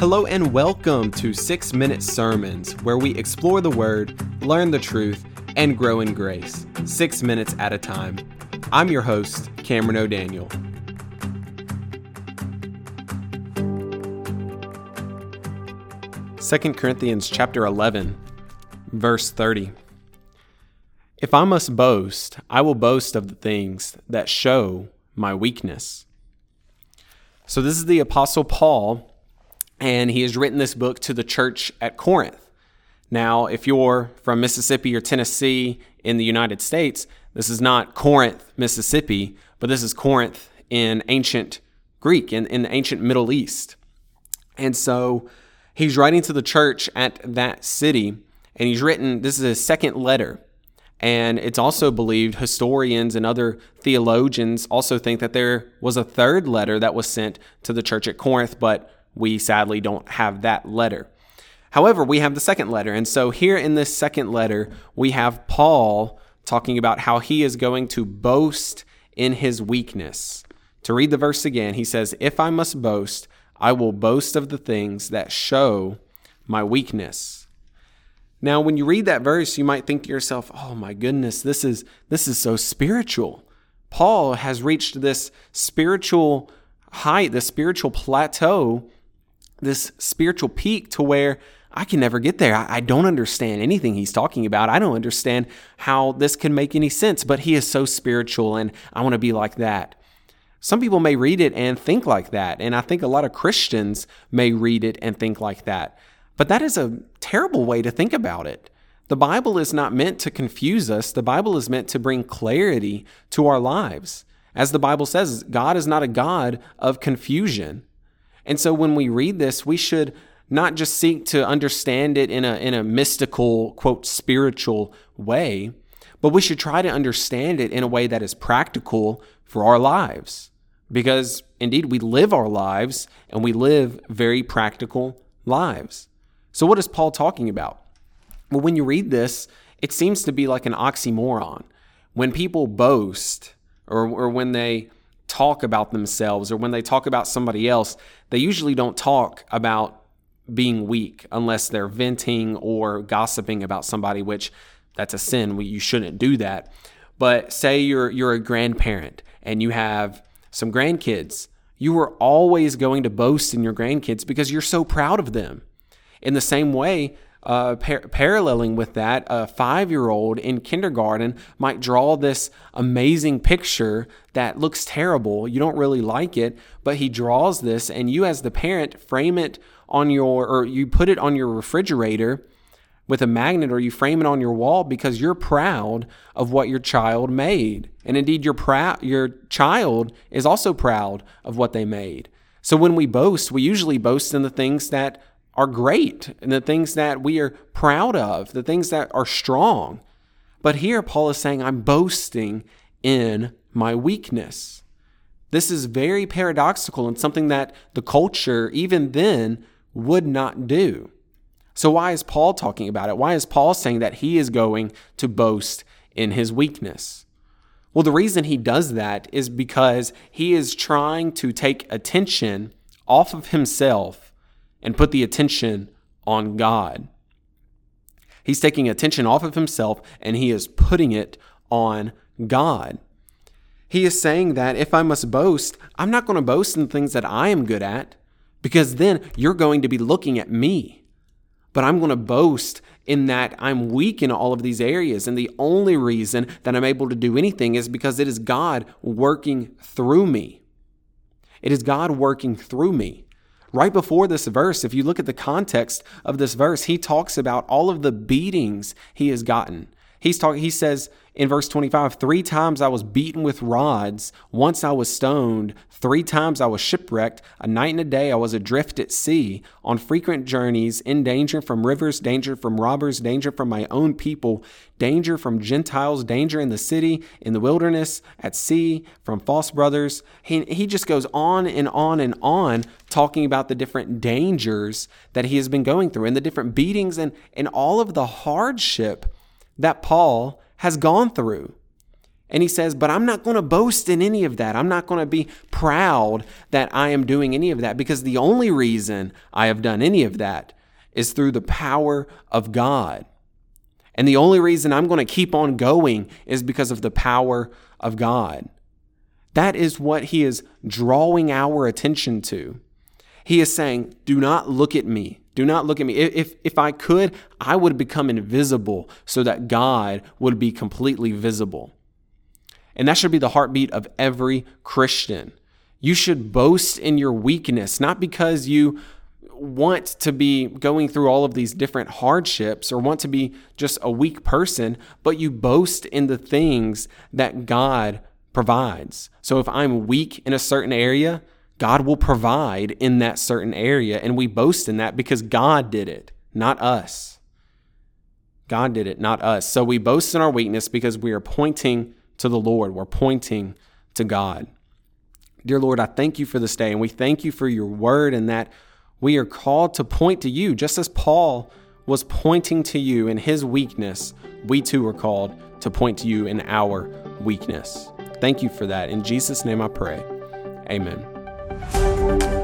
Hello and welcome to 6 Minute Sermons, where we explore the Word, learn the truth, and grow in grace, six minutes at a time. I'm your host, Cameron O'Daniel. Second Corinthians chapter 11, verse 30. If I must boast, I will boast of the things that show my weakness. So, this is the Apostle Paul, and he has written this book to the church at Corinth. Now, if you're from Mississippi or Tennessee in the United States, this is not Corinth, Mississippi, but this is Corinth in ancient Greek, in, in the ancient Middle East. And so he's writing to the church at that city, and he's written, this is his second letter. And it's also believed, historians and other theologians also think that there was a third letter that was sent to the church at Corinth, but we sadly don't have that letter. However, we have the second letter. And so here in this second letter, we have Paul talking about how he is going to boast in his weakness. To read the verse again, he says, If I must boast, I will boast of the things that show my weakness. Now, when you read that verse, you might think to yourself, "Oh my goodness, this is this is so spiritual." Paul has reached this spiritual height, this spiritual plateau, this spiritual peak to where I can never get there. I, don't understand anything he's talking about. I don't understand how this can make any sense, but he is so spiritual and I want to be like that. Some people may read it and think like that, and I think a lot of Christians may read it and think like that. But that is a terrible way to think about it. The Bible is not meant to confuse us, the Bible is meant to bring clarity to our lives. As the Bible says, God is not a God of confusion. And so when we read this, we should not just seek to understand it in a, in a mystical, quote, spiritual way, but we should try to understand it in a way that is practical for our lives. Because indeed, we live our lives and we live very practical lives. So, what is Paul talking about? Well, when you read this, it seems to be like an oxymoron. When people boast or, or when they talk about themselves or when they talk about somebody else, they usually don't talk about being weak unless they're venting or gossiping about somebody, which that's a sin. You shouldn't do that. But say you're you're a grandparent and you have some grandkids. You are always going to boast in your grandkids because you're so proud of them. In the same way, uh, par- paralleling with that, a five year old in kindergarten might draw this amazing picture that looks terrible. You don't really like it, but he draws this, and you, as the parent, frame it on your, or you put it on your refrigerator with a magnet, or you frame it on your wall because you're proud of what your child made. And indeed, your, proud, your child is also proud of what they made. So when we boast, we usually boast in the things that are great and the things that we are proud of, the things that are strong. But here, Paul is saying, I'm boasting in my weakness. This is very paradoxical and something that the culture, even then, would not do. So, why is Paul talking about it? Why is Paul saying that he is going to boast in his weakness? Well, the reason he does that is because he is trying to take attention off of himself and put the attention on God. He's taking attention off of himself and he is putting it on God. He is saying that if I must boast, I'm not going to boast in things that I am good at because then you're going to be looking at me. But I'm going to boast in that I'm weak in all of these areas. And the only reason that I'm able to do anything is because it is God working through me. It is God working through me. Right before this verse, if you look at the context of this verse, he talks about all of the beatings he has gotten. He's talking, he says in verse 25, three times I was beaten with rods, once I was stoned, three times I was shipwrecked, a night and a day I was adrift at sea, on frequent journeys, in danger from rivers, danger from robbers, danger from my own people, danger from Gentiles, danger in the city, in the wilderness, at sea, from false brothers. He, he just goes on and on and on talking about the different dangers that he has been going through and the different beatings and, and all of the hardship that Paul has gone through. And he says, But I'm not going to boast in any of that. I'm not going to be proud that I am doing any of that because the only reason I have done any of that is through the power of God. And the only reason I'm going to keep on going is because of the power of God. That is what he is drawing our attention to. He is saying, Do not look at me. Do not look at me. If, if I could, I would become invisible so that God would be completely visible. And that should be the heartbeat of every Christian. You should boast in your weakness, not because you want to be going through all of these different hardships or want to be just a weak person, but you boast in the things that God provides. So if I'm weak in a certain area, God will provide in that certain area. And we boast in that because God did it, not us. God did it, not us. So we boast in our weakness because we are pointing to the Lord. We're pointing to God. Dear Lord, I thank you for this day, and we thank you for your word and that we are called to point to you, just as Paul was pointing to you in his weakness. We too are called to point to you in our weakness. Thank you for that. In Jesus' name I pray. Amen. Música